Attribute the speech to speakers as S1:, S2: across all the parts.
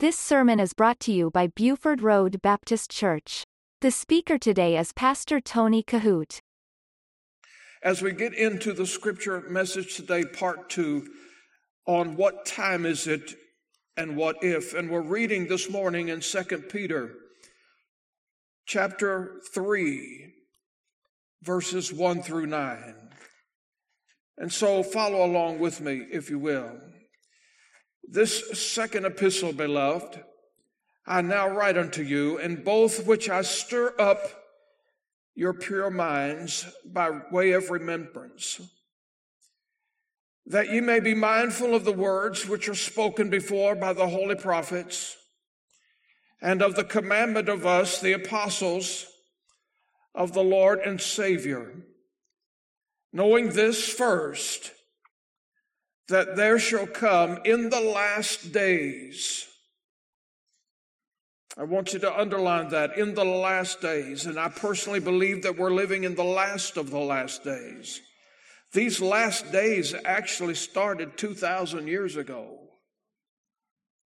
S1: This sermon is brought to you by Buford Road Baptist Church. The speaker today is Pastor Tony Kohout.
S2: As we get into the scripture message today, part two, on what time is it and what if, and we're reading this morning in Second Peter chapter 3, verses 1 through 9. And so follow along with me, if you will. This second epistle, beloved, I now write unto you, in both which I stir up your pure minds by way of remembrance, that ye may be mindful of the words which are spoken before by the holy prophets, and of the commandment of us, the apostles of the Lord and Savior, knowing this first, that there shall come in the last days. I want you to underline that in the last days. And I personally believe that we're living in the last of the last days. These last days actually started 2,000 years ago.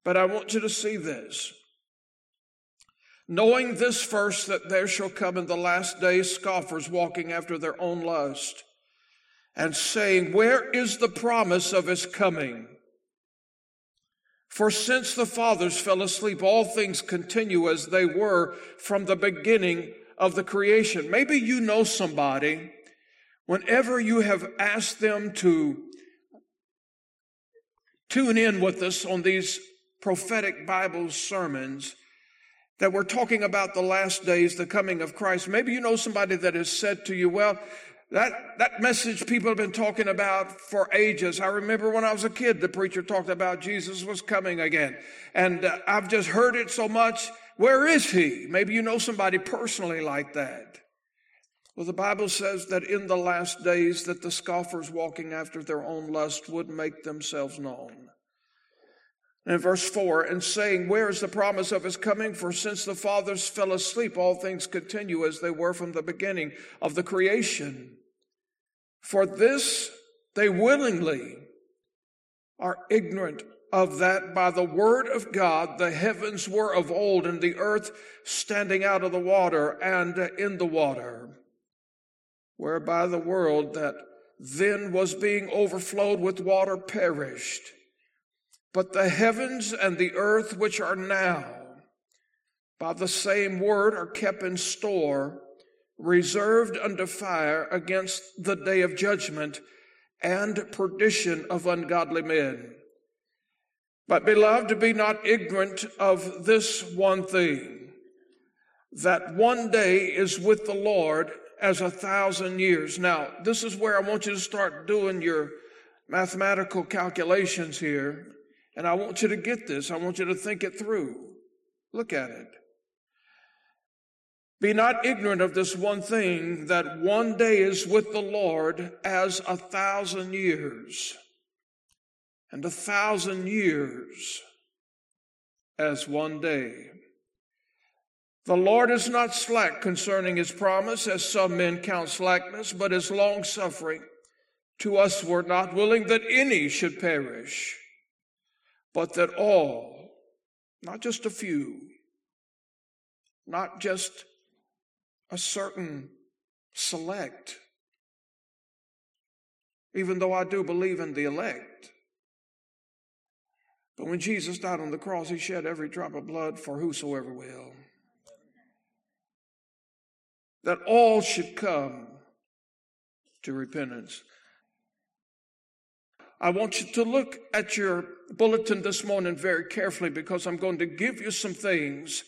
S2: But I want you to see this. Knowing this first, that there shall come in the last days scoffers walking after their own lust and saying, Where is the promise of his coming? For since the fathers fell asleep, all things continue as they were from the beginning of the creation. Maybe you know somebody, whenever you have asked them to tune in with us on these prophetic Bible sermons, that we're talking about the last days, the coming of Christ. Maybe you know somebody that has said to you, well, that, that message people have been talking about for ages. I remember when I was a kid, the preacher talked about Jesus was coming again. And uh, I've just heard it so much. Where is he? Maybe you know somebody personally like that. Well, the Bible says that in the last days that the scoffers walking after their own lust would make themselves known. In verse 4, and saying, Where is the promise of his coming? For since the fathers fell asleep, all things continue as they were from the beginning of the creation. For this they willingly are ignorant of that by the word of God the heavens were of old and the earth standing out of the water and in the water, whereby the world that then was being overflowed with water perished. But the heavens and the earth which are now by the same word are kept in store reserved unto fire against the day of judgment and perdition of ungodly men. But beloved, be not ignorant of this one thing, that one day is with the Lord as a thousand years. Now, this is where I want you to start doing your mathematical calculations here. And I want you to get this. I want you to think it through. Look at it. Be not ignorant of this one thing that one day is with the Lord as a thousand years, and a thousand years as one day. The Lord is not slack concerning his promise, as some men count slackness, but is long suffering to us we're not willing that any should perish, but that all, not just a few, not just a certain select, even though I do believe in the elect. But when Jesus died on the cross, he shed every drop of blood for whosoever will. That all should come to repentance. I want you to look at your bulletin this morning very carefully because I'm going to give you some things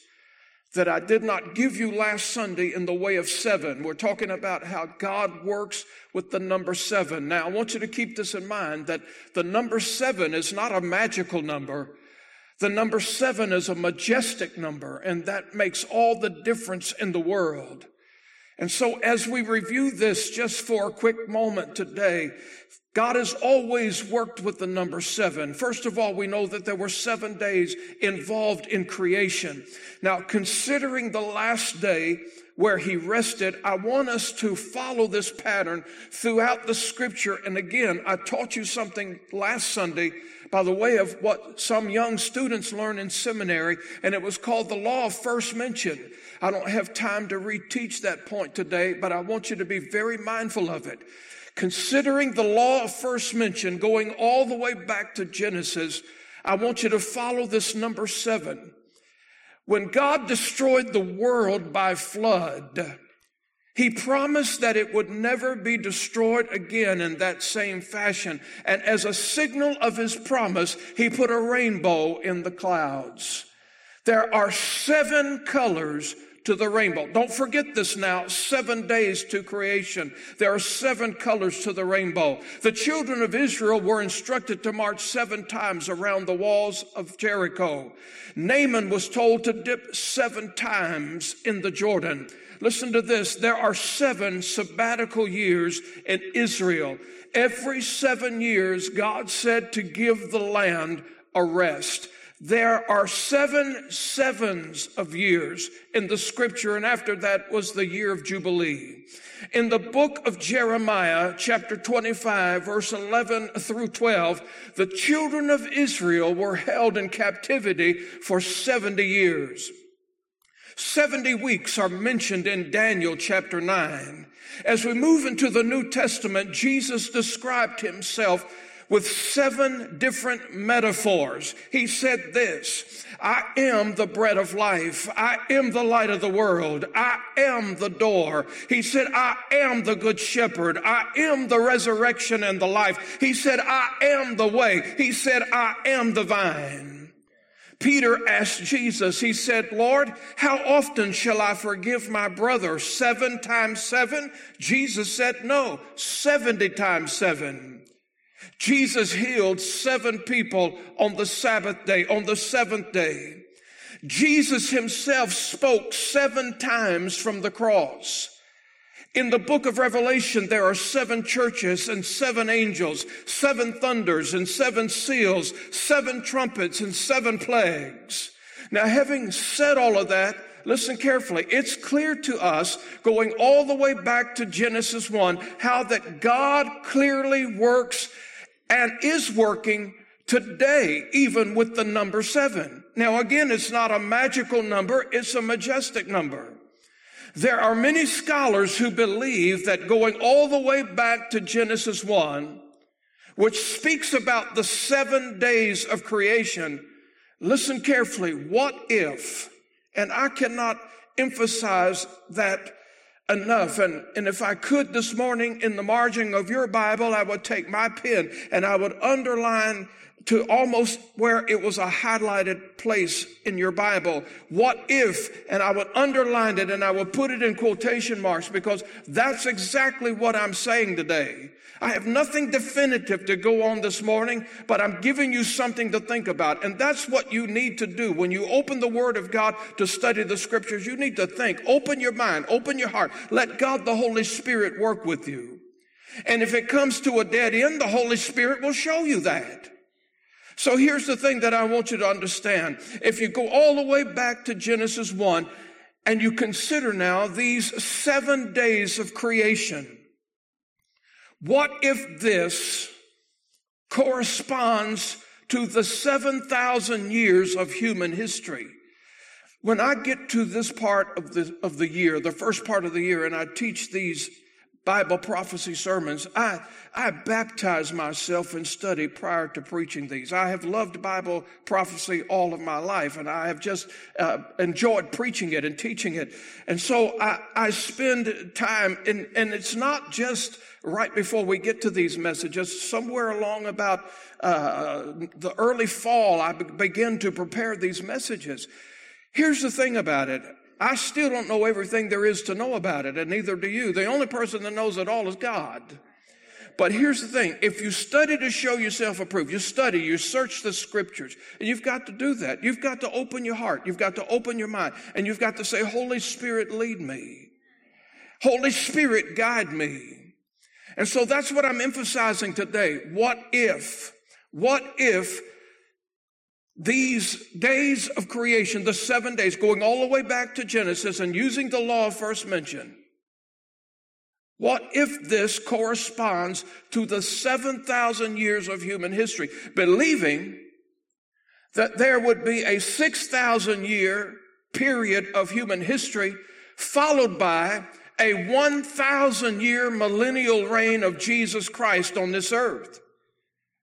S2: that I did not give you last Sunday in the way of seven. We're talking about how God works with the number seven. Now, I want you to keep this in mind that the number seven is not a magical number. The number seven is a majestic number, and that makes all the difference in the world. And so, as we review this just for a quick moment today, God has always worked with the number seven. First of all, we know that there were seven days involved in creation. Now, considering the last day where he rested, I want us to follow this pattern throughout the scripture. And again, I taught you something last Sunday by the way of what some young students learn in seminary, and it was called the law of first mention. I don't have time to reteach that point today, but I want you to be very mindful of it. Considering the law of first mention going all the way back to Genesis, I want you to follow this number seven. When God destroyed the world by flood, he promised that it would never be destroyed again in that same fashion. And as a signal of his promise, he put a rainbow in the clouds. There are seven colors to the rainbow. Don't forget this now. Seven days to creation. There are seven colors to the rainbow. The children of Israel were instructed to march seven times around the walls of Jericho. Naaman was told to dip seven times in the Jordan. Listen to this. There are seven sabbatical years in Israel. Every seven years, God said to give the land a rest. There are seven sevens of years in the scripture, and after that was the year of Jubilee. In the book of Jeremiah, chapter 25, verse 11 through 12, the children of Israel were held in captivity for 70 years. 70 weeks are mentioned in Daniel chapter 9. As we move into the New Testament, Jesus described himself with seven different metaphors. He said this, I am the bread of life. I am the light of the world. I am the door. He said, I am the good shepherd. I am the resurrection and the life. He said, I am the way. He said, I am the vine. Peter asked Jesus, he said, Lord, how often shall I forgive my brother? Seven times seven? Jesus said, no, 70 times seven. Jesus healed seven people on the Sabbath day, on the seventh day. Jesus himself spoke seven times from the cross. In the book of Revelation, there are seven churches and seven angels, seven thunders and seven seals, seven trumpets and seven plagues. Now, having said all of that, listen carefully. It's clear to us, going all the way back to Genesis 1, how that God clearly works and is working today, even with the number seven. Now, again, it's not a magical number, it's a majestic number. There are many scholars who believe that going all the way back to Genesis 1, which speaks about the seven days of creation, listen carefully. What if, and I cannot emphasize that enough. And, and if I could this morning in the margin of your Bible, I would take my pen and I would underline to almost where it was a highlighted place in your Bible. What if? And I would underline it and I would put it in quotation marks because that's exactly what I'm saying today. I have nothing definitive to go on this morning, but I'm giving you something to think about. And that's what you need to do. When you open the Word of God to study the Scriptures, you need to think. Open your mind, open your heart. Let God the Holy Spirit work with you. And if it comes to a dead end, the Holy Spirit will show you that. So here's the thing that I want you to understand. If you go all the way back to Genesis 1 and you consider now these seven days of creation, what if this corresponds to the 7,000 years of human history? When I get to this part of the, of the year, the first part of the year, and I teach these Bible prophecy sermons, I, I baptize myself in study prior to preaching these. I have loved Bible prophecy all of my life, and I have just uh, enjoyed preaching it and teaching it. And so I, I spend time, in, and it's not just right before we get to these messages, somewhere along about uh, the early fall, I begin to prepare these messages. Here's the thing about it. I still don't know everything there is to know about it, and neither do you. The only person that knows it all is God. But here's the thing. If you study to show yourself approved, you study, you search the scriptures, and you've got to do that. You've got to open your heart. You've got to open your mind. And you've got to say, Holy Spirit, lead me. Holy Spirit, guide me. And so that's what I'm emphasizing today. What if, what if these days of creation, the seven days, going all the way back to Genesis and using the law first mentioned, what if this corresponds to the 7,000 years of human history? Believing that there would be a 6,000 year period of human history followed by a 1,000 year millennial reign of Jesus Christ on this earth.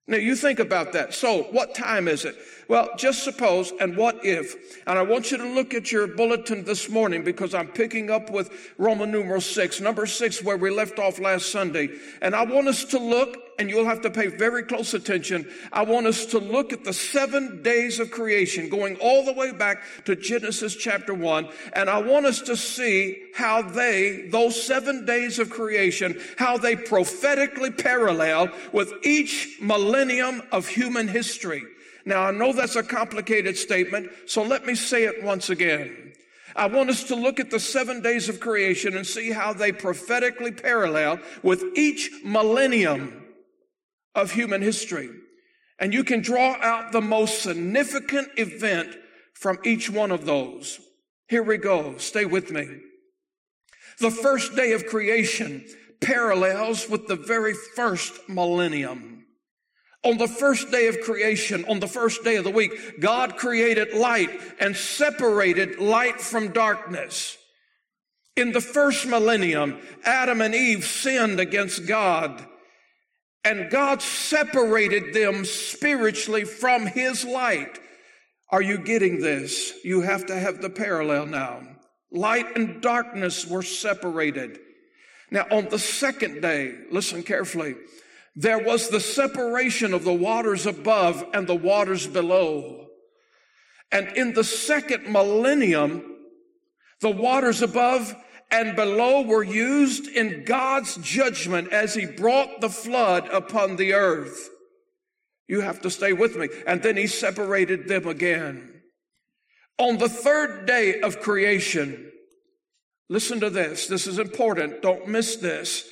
S2: Now you think about that. So what time is it? Well, just suppose and what if, and I want you to look at your bulletin this morning because I'm picking up with Roman numeral six, number six, where we left off last Sunday. And I want us to look, and you'll have to pay very close attention. I want us to look at the seven days of creation going all the way back to Genesis chapter one. And I want us to see how they, those seven days of creation, how they prophetically parallel with each millennium of human history. Now, I know that's a complicated statement, so let me say it once again. I want us to look at the seven days of creation and see how they prophetically parallel with each millennium of human history. And you can draw out the most significant event from each one of those. Here we go. Stay with me. The first day of creation parallels with the very first millennium. On the first day of creation, on the first day of the week, God created light and separated light from darkness. In the first millennium, Adam and Eve sinned against God and God separated them spiritually from his light. Are you getting this? You have to have the parallel now. Light and darkness were separated. Now, on the second day, listen carefully, there was the separation of the waters above and the waters below. And in the second millennium, the waters above and below were used in God's judgment as he brought the flood upon the earth. You have to stay with me. And then he separated them again. On the third day of creation, listen to this. This is important. Don't miss this.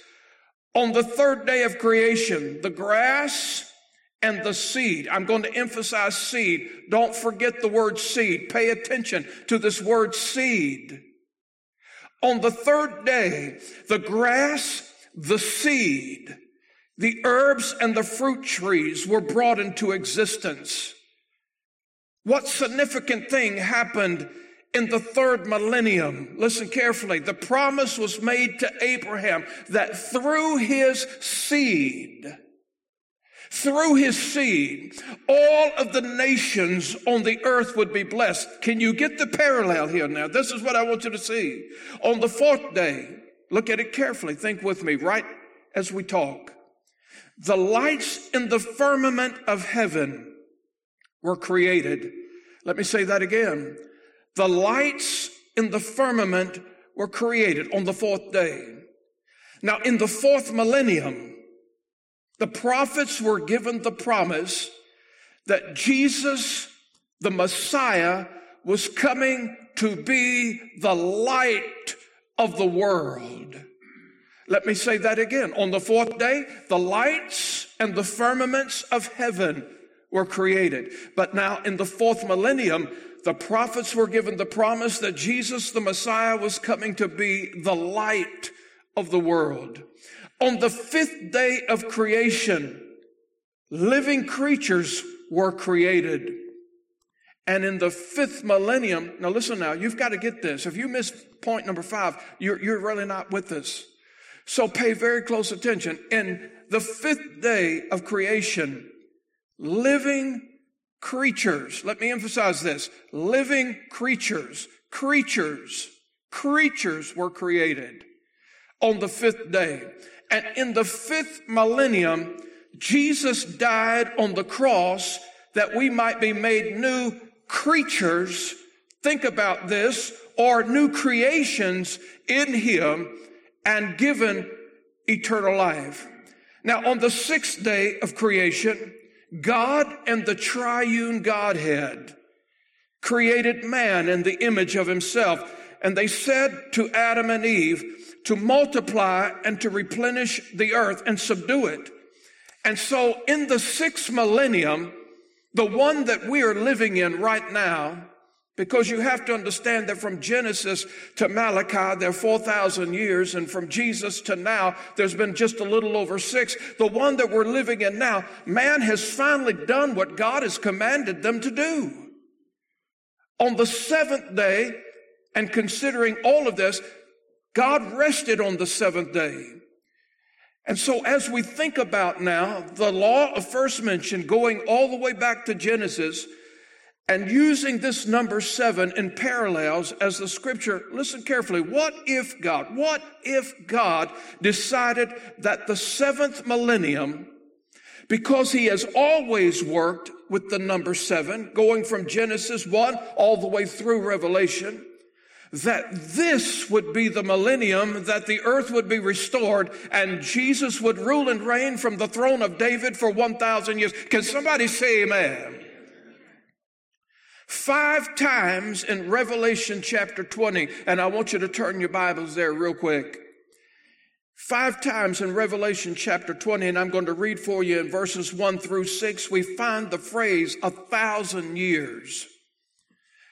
S2: On the third day of creation, the grass and the seed. I'm going to emphasize seed. Don't forget the word seed. Pay attention to this word seed. On the third day, the grass, the seed, the herbs and the fruit trees were brought into existence. What significant thing happened in the third millennium, listen carefully, the promise was made to Abraham that through his seed, through his seed, all of the nations on the earth would be blessed. Can you get the parallel here now? This is what I want you to see. On the fourth day, look at it carefully. Think with me right as we talk. The lights in the firmament of heaven were created. Let me say that again. The lights in the firmament were created on the fourth day. Now, in the fourth millennium, the prophets were given the promise that Jesus, the Messiah, was coming to be the light of the world. Let me say that again. On the fourth day, the lights and the firmaments of heaven were created. But now in the fourth millennium, the prophets were given the promise that Jesus, the Messiah, was coming to be the light of the world. On the fifth day of creation, living creatures were created. And in the fifth millennium, now listen now, you've got to get this. If you miss point number five, you're, you're really not with us. So pay very close attention. In the fifth day of creation, living creatures. Let me emphasize this. Living creatures, creatures, creatures were created on the fifth day. And in the fifth millennium, Jesus died on the cross that we might be made new creatures. Think about this, or new creations in Him and given eternal life. Now, on the sixth day of creation, God and the triune Godhead created man in the image of himself. and they said to Adam and Eve to multiply and to replenish the earth and subdue it. And so in the sixth millennium, the one that we are living in right now, because you have to understand that from Genesis to Malachi, there are 4,000 years, and from Jesus to now, there's been just a little over six. The one that we're living in now, man has finally done what God has commanded them to do. On the seventh day, and considering all of this, God rested on the seventh day. And so as we think about now the law of first mention going all the way back to Genesis and using this number seven in parallels as the scripture, listen carefully. What if God, what if God decided that the seventh millennium, because he has always worked with the number seven, going from Genesis 1 all the way through Revelation, that this would be the millennium, that the earth would be restored, and Jesus would rule and reign from the throne of David for 1,000 years. Can somebody say amen? Five times in Revelation chapter 20, and I want you to turn your Bibles there real quick. Five times in Revelation chapter 20, and I'm going to read for you in verses 1 through 6, we find the phrase a thousand years.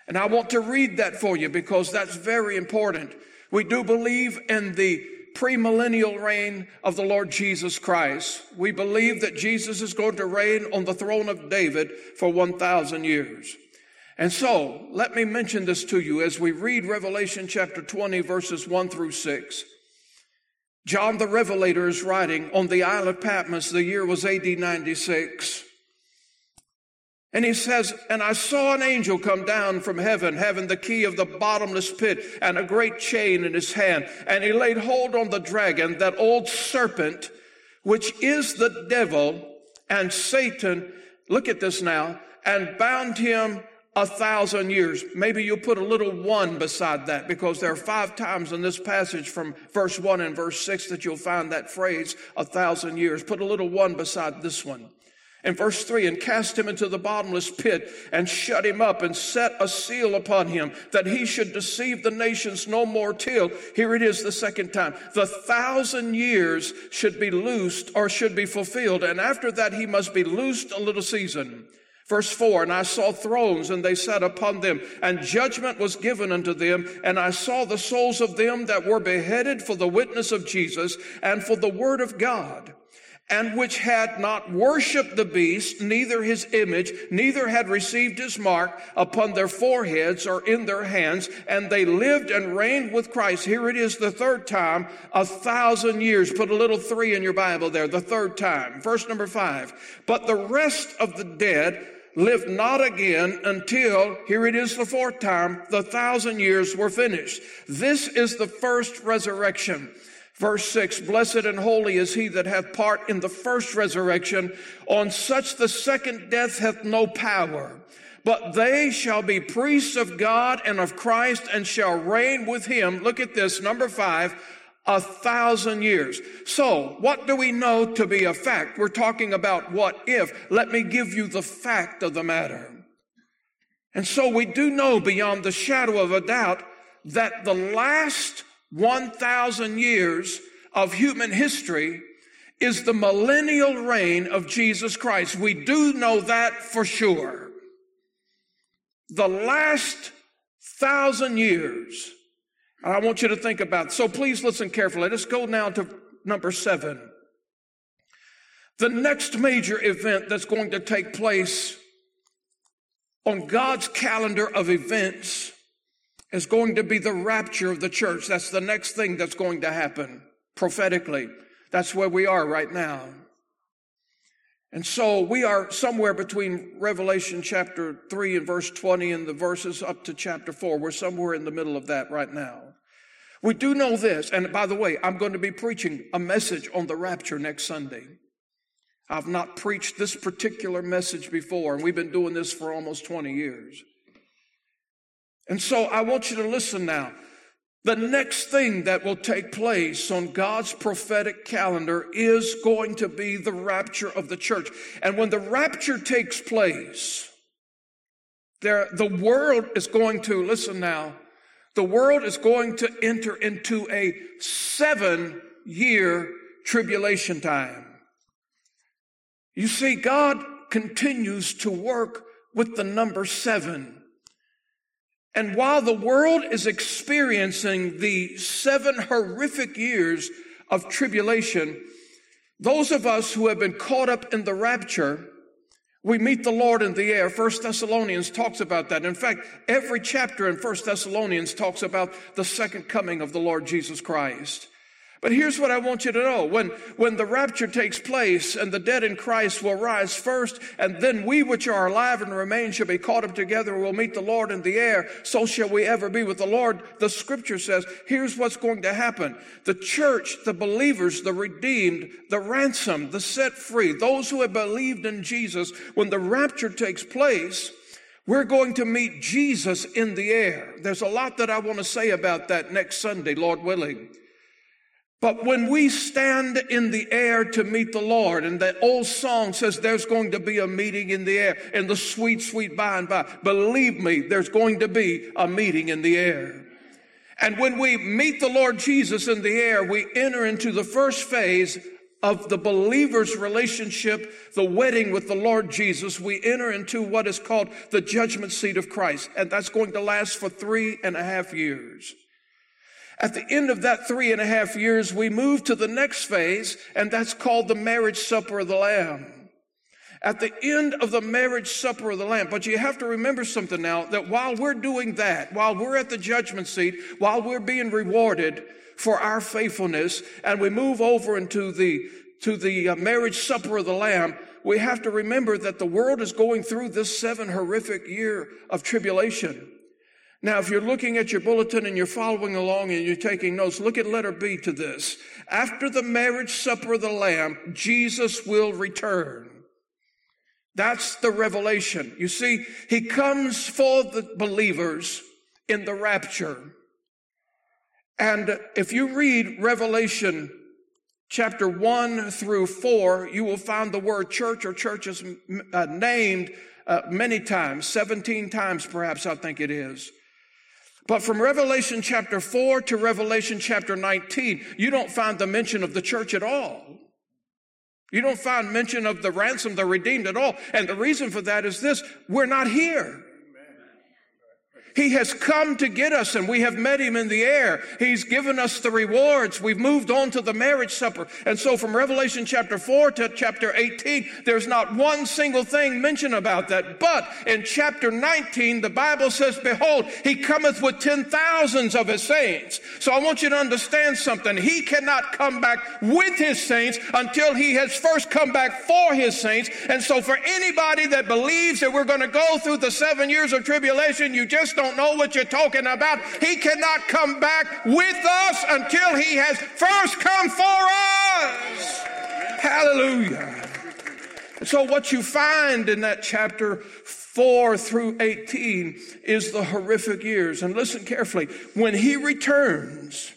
S2: And I want to read that for you because that's very important. We do believe in the premillennial reign of the Lord Jesus Christ. We believe that Jesus is going to reign on the throne of David for 1,000 years. And so, let me mention this to you as we read Revelation chapter 20 verses 1 through 6. John the Revelator is writing on the Isle of Patmos, the year was AD 96. And he says, And I saw an angel come down from heaven, having the key of the bottomless pit and a great chain in his hand. And he laid hold on the dragon, that old serpent, which is the devil and Satan. Look at this now, and bound him a thousand years. Maybe you'll put a little one beside that because there are five times in this passage from verse one and verse six that you'll find that phrase, a thousand years. Put a little one beside this one. In verse 3, and cast him into the bottomless pit and shut him up and set a seal upon him that he should deceive the nations no more till, here it is the second time, the thousand years should be loosed or should be fulfilled. And after that, he must be loosed a little season. Verse 4, and I saw thrones, and they sat upon them, and judgment was given unto them. And I saw the souls of them that were beheaded for the witness of Jesus and for the word of God and which had not worshiped the beast, neither his image, neither had received his mark upon their foreheads or in their hands, and they lived and reigned with Christ. Here it is the third time, a thousand years. Put a little three in your Bible there, the third time. Verse number five. But the rest of the dead lived not again until, here it is the fourth time, the thousand years were finished. This is the first resurrection. Verse 6 Blessed and holy is he that hath part in the first resurrection. On such the second death hath no power. But they shall be priests of God and of Christ and shall reign with him. Look at this, number five, a thousand years. So, what do we know to be a fact? We're talking about what if. Let me give you the fact of the matter. And so we do know beyond the shadow of a doubt that the last 1,000 years of human history is the millennial reign of Jesus Christ. We do know that for sure. The last thousand years. And I want you to think about. So please listen carefully. Let's go now to number seven. The next major event that's going to take place on God's calendar of events is going to be the rapture of the church. That's the next thing that's going to happen prophetically. That's where we are right now. And so we are somewhere between Revelation chapter 3 and verse 20 and the verses up to chapter 4. We're somewhere in the middle of that right now. We do know this, and by the way, I'm going to be preaching a message on the rapture next Sunday. I've not preached this particular message before, and we've been doing this for almost 20 years. And so I want you to listen now. The next thing that will take place on God's prophetic calendar is going to be the rapture of the church. And when the rapture takes place, there, the world is going to, listen now, the world is going to enter into a seven year tribulation time. You see, God continues to work with the number seven. And while the world is experiencing the seven horrific years of tribulation, those of us who have been caught up in the rapture, we meet the Lord in the air. First Thessalonians talks about that. In fact, every chapter in First Thessalonians talks about the second coming of the Lord Jesus Christ. But here's what I want you to know. When, when the rapture takes place and the dead in Christ will rise first, and then we which are alive and remain shall be caught up together and will meet the Lord in the air, so shall we ever be with the Lord. The scripture says, here's what's going to happen. The church, the believers, the redeemed, the ransomed, the set free, those who have believed in Jesus, when the rapture takes place, we're going to meet Jesus in the air. There's a lot that I want to say about that next Sunday, Lord willing. But when we stand in the air to meet the Lord, and that old song says there's going to be a meeting in the air, in the sweet, sweet by and by. Believe me, there's going to be a meeting in the air. And when we meet the Lord Jesus in the air, we enter into the first phase of the believer's relationship, the wedding with the Lord Jesus. We enter into what is called the judgment seat of Christ. And that's going to last for three and a half years. At the end of that three and a half years, we move to the next phase, and that's called the marriage supper of the Lamb. At the end of the marriage supper of the Lamb. But you have to remember something now that while we're doing that, while we're at the judgment seat, while we're being rewarded for our faithfulness, and we move over into the, to the uh, marriage supper of the Lamb, we have to remember that the world is going through this seven horrific year of tribulation. Now, if you're looking at your bulletin and you're following along and you're taking notes, look at letter B to this. After the marriage supper of the Lamb, Jesus will return. That's the revelation. You see, he comes for the believers in the rapture. And if you read Revelation chapter 1 through 4, you will find the word church or churches uh, named uh, many times, 17 times perhaps, I think it is. But from Revelation chapter 4 to Revelation chapter 19, you don't find the mention of the church at all. You don't find mention of the ransom, the redeemed at all. And the reason for that is this we're not here. He has come to get us and we have met him in the air. He's given us the rewards. We've moved on to the marriage supper. And so from Revelation chapter 4 to chapter 18, there's not one single thing mentioned about that. But in chapter 19, the Bible says, behold, he cometh with ten thousands of his saints. So I want you to understand something. He cannot come back with his saints until he has first come back for his saints. And so for anybody that believes that we're going to go through the seven years of tribulation, you just don't know what you're talking about. He cannot come back with us until he has first come for us. Hallelujah. So, what you find in that chapter 4 through 18 is the horrific years. And listen carefully. When he returns,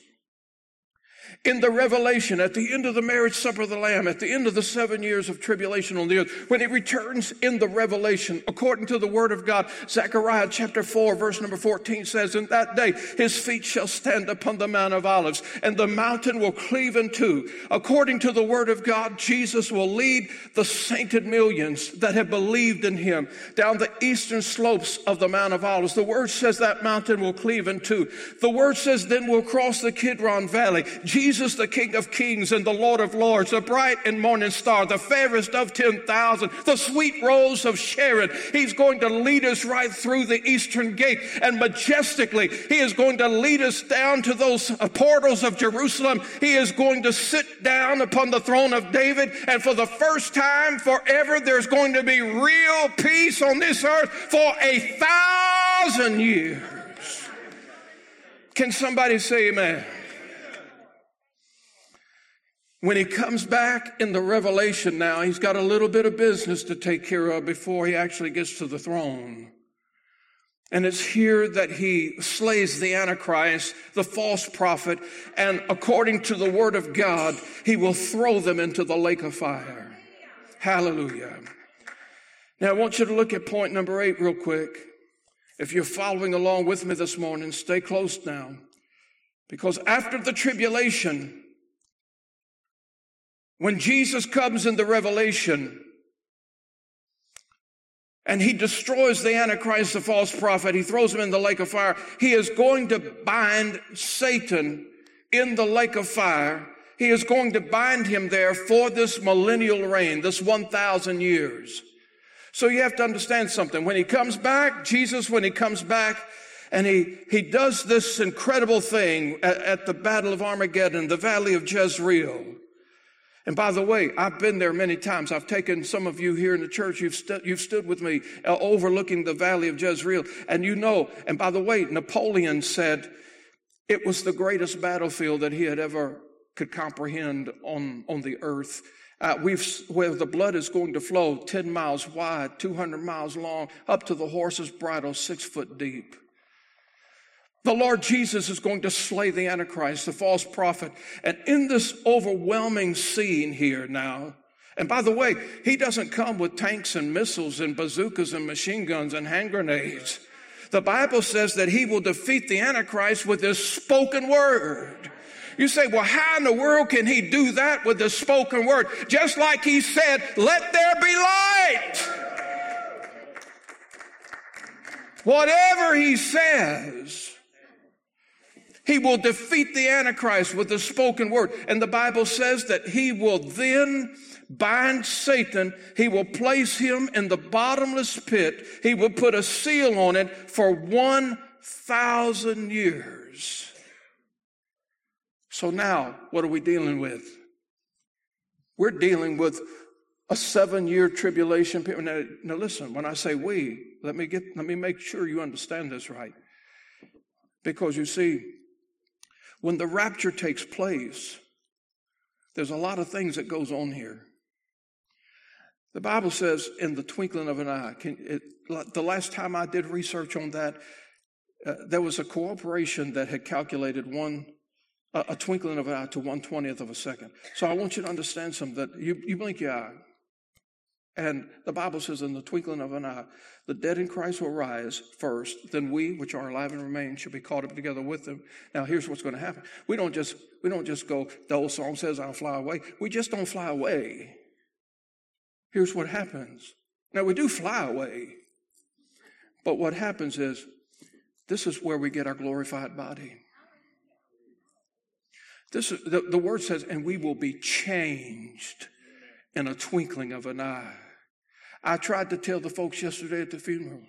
S2: in the revelation at the end of the marriage supper of the lamb at the end of the seven years of tribulation on the earth when he returns in the revelation according to the word of god. Zechariah chapter 4 verse number 14 says in that day his feet shall stand upon the mount of olives and the mountain will cleave in two. According to the word of god jesus will lead the sainted millions that have believed in him down the eastern slopes of the mount of olives. The word says that mountain will cleave in two. The word says then we'll cross the kidron valley. Jesus Jesus, the King of Kings and the Lord of Lords, the bright and morning star, the fairest of 10,000, the sweet rose of Sharon. He's going to lead us right through the eastern gate and majestically, He is going to lead us down to those portals of Jerusalem. He is going to sit down upon the throne of David. And for the first time forever, there's going to be real peace on this earth for a thousand years. Can somebody say amen? When he comes back in the revelation now, he's got a little bit of business to take care of before he actually gets to the throne. And it's here that he slays the Antichrist, the false prophet, and according to the word of God, he will throw them into the lake of fire. Hallelujah. Now I want you to look at point number eight real quick. If you're following along with me this morning, stay close now. Because after the tribulation, when Jesus comes in the revelation, and he destroys the Antichrist, the false prophet. He throws him in the lake of fire. He is going to bind Satan in the lake of fire. He is going to bind him there for this millennial reign, this 1,000 years. So you have to understand something. When he comes back, Jesus, when he comes back, and he, he does this incredible thing at, at the Battle of Armageddon, the Valley of Jezreel. And by the way, I've been there many times. I've taken some of you here in the church. You've, st- you've stood with me uh, overlooking the valley of Jezreel. And you know, and by the way, Napoleon said it was the greatest battlefield that he had ever could comprehend on, on the earth. Uh, we've, where the blood is going to flow 10 miles wide, 200 miles long, up to the horse's bridle, six foot deep. The Lord Jesus is going to slay the Antichrist, the false prophet. And in this overwhelming scene here now, and by the way, he doesn't come with tanks and missiles and bazookas and machine guns and hand grenades. The Bible says that he will defeat the Antichrist with his spoken word. You say, well, how in the world can he do that with the spoken word? Just like he said, let there be light. Whatever he says, he will defeat the Antichrist with the spoken word. And the Bible says that he will then bind Satan. He will place him in the bottomless pit. He will put a seal on it for 1,000 years. So now, what are we dealing with? We're dealing with a seven year tribulation period. Now, now, listen, when I say we, let me get, let me make sure you understand this right. Because you see, when the rapture takes place, there's a lot of things that goes on here. The Bible says, in the twinkling of an eye. Can, it, the last time I did research on that, uh, there was a corporation that had calculated one, uh, a twinkling of an eye to one twentieth of a second. So I want you to understand something that you, you blink your eye, and the Bible says, in the twinkling of an eye, the dead in Christ will rise first, then we, which are alive and remain, shall be caught up together with them. Now, here's what's going to happen. We don't just, we don't just go, the old song says, I'll fly away. We just don't fly away. Here's what happens. Now, we do fly away. But what happens is, this is where we get our glorified body. This is, the, the word says, and we will be changed in a twinkling of an eye. I tried to tell the folks yesterday at the funeral.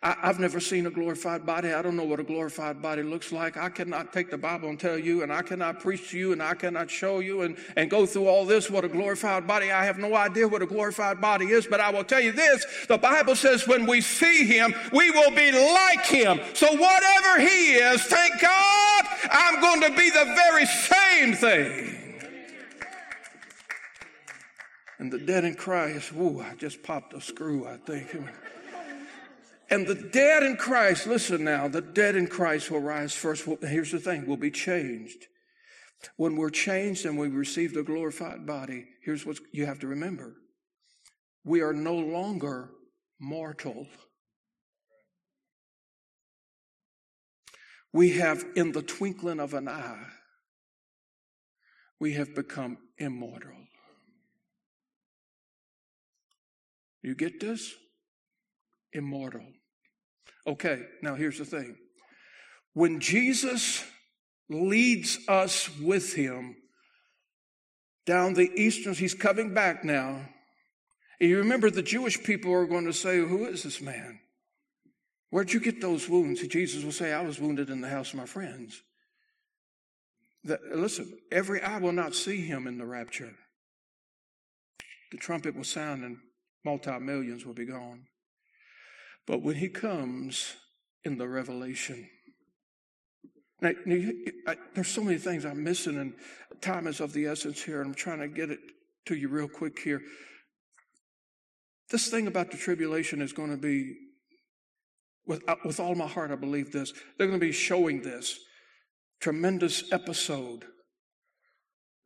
S2: I, have never seen a glorified body. I don't know what a glorified body looks like. I cannot take the Bible and tell you, and I cannot preach to you, and I cannot show you and, and go through all this what a glorified body. I have no idea what a glorified body is, but I will tell you this the Bible says when we see him, we will be like him. So whatever he is, thank God, I'm going to be the very same thing. And the dead in Christ, whoo, I just popped a screw, I think. And the dead in Christ, listen now, the dead in Christ will rise first. Here's the thing, we'll be changed. When we're changed and we receive the glorified body, here's what you have to remember. We are no longer mortal. We have, in the twinkling of an eye, we have become immortal. You get this? Immortal. Okay, now here's the thing. When Jesus leads us with him down the eastern, he's coming back now. You remember the Jewish people are going to say, Who is this man? Where'd you get those wounds? Jesus will say, I was wounded in the house of my friends. That, listen, every eye will not see him in the rapture. The trumpet will sound and multi millions will be gone. But when he comes in the revelation, now, I, there's so many things I'm missing, and time is of the essence here, and I'm trying to get it to you real quick here. This thing about the tribulation is going to be, with, uh, with all my heart, I believe this. They're going to be showing this tremendous episode.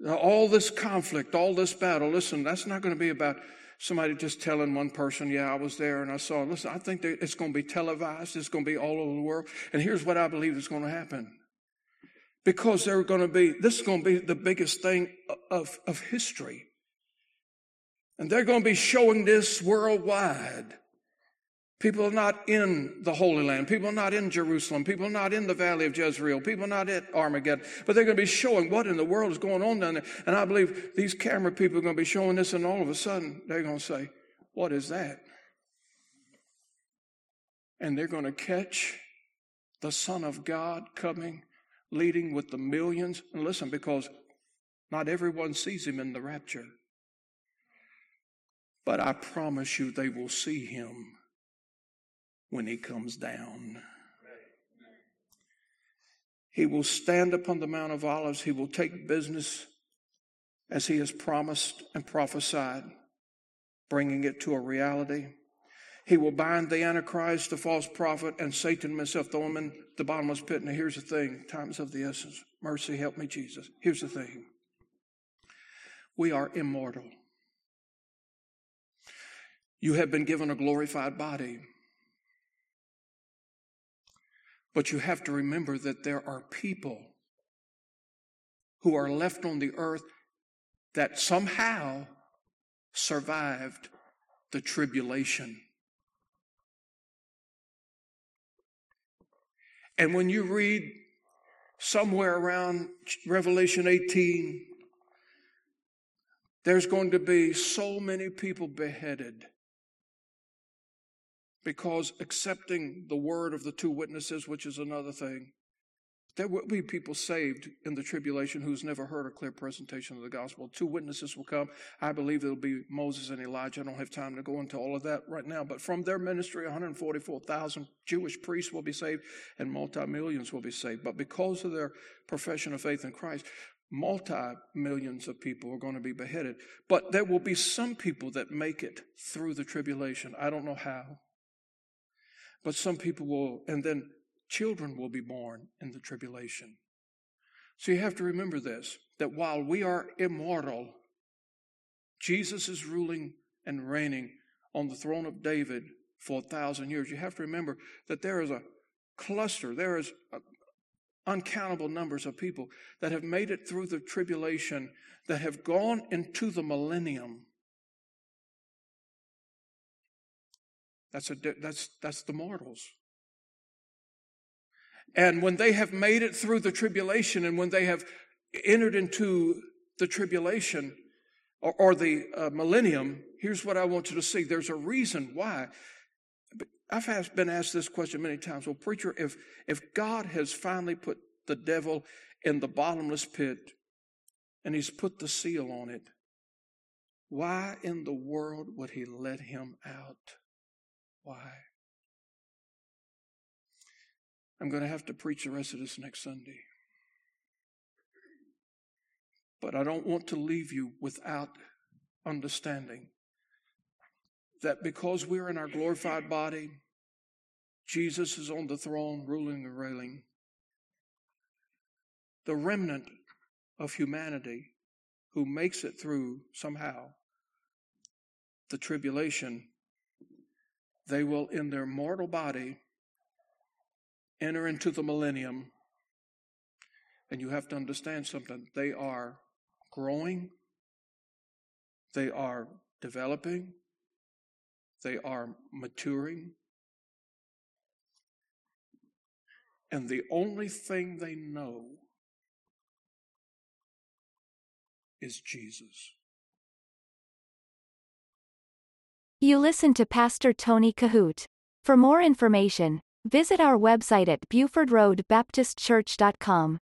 S2: All this conflict, all this battle. Listen, that's not going to be about Somebody just telling one person, yeah, I was there and I saw, listen, I think it's going to be televised. It's going to be all over the world. And here's what I believe is going to happen. Because they're going to be, this is going to be the biggest thing of, of history. And they're going to be showing this worldwide. People are not in the Holy Land. People are not in Jerusalem. People are not in the Valley of Jezreel. People are not at Armageddon. But they're going to be showing what in the world is going on down there. And I believe these camera people are going to be showing this, and all of a sudden they're going to say, What is that? And they're going to catch the Son of God coming, leading with the millions. And listen, because not everyone sees him in the rapture. But I promise you, they will see him when he comes down. He will stand upon the Mount of Olives. He will take business as he has promised and prophesied, bringing it to a reality. He will bind the Antichrist, the false prophet, and Satan himself, throw him in the bottomless pit. Now, here's the thing time's of the essence. Mercy, help me, Jesus. Here's the thing we are immortal. You have been given a glorified body. But you have to remember that there are people who are left on the earth that somehow survived the tribulation. And when you read somewhere around Revelation 18, there's going to be so many people beheaded because accepting the word of the two witnesses, which is another thing, there will be people saved in the tribulation who's never heard a clear presentation of the gospel. Two witnesses will come. I believe it'll be Moses and Elijah. I don't have time to go into all of that right now, but from their ministry, 144,000 Jewish priests will be saved and multi millions will be saved. But because of their profession of faith in Christ, multi millions of people are going to be beheaded. But there will be some people that make it through the tribulation. I don't know how. But some people will, and then children will be born in the tribulation. So you have to remember this that while we are immortal, Jesus is ruling and reigning on the throne of David for a thousand years. You have to remember that there is a cluster, there is uncountable numbers of people that have made it through the tribulation, that have gone into the millennium, That's, a, that's, that's the mortals. And when they have made it through the tribulation and when they have entered into the tribulation or, or the uh, millennium, here's what I want you to see. There's a reason why. I've asked, been asked this question many times. Well, preacher, if, if God has finally put the devil in the bottomless pit and he's put the seal on it, why in the world would he let him out? Why? I'm going to have to preach the rest of this next Sunday. But I don't want to leave you without understanding that because we're in our glorified body, Jesus is on the throne, ruling and reigning. The remnant of humanity who makes it through somehow the tribulation they will, in their mortal body, enter into the millennium. And you have to understand something. They are growing, they are developing, they are maturing. And the only thing they know is Jesus.
S1: You listen to Pastor Tony Kohout. For more information, visit our website at BufordRoadBaptistChurch.com.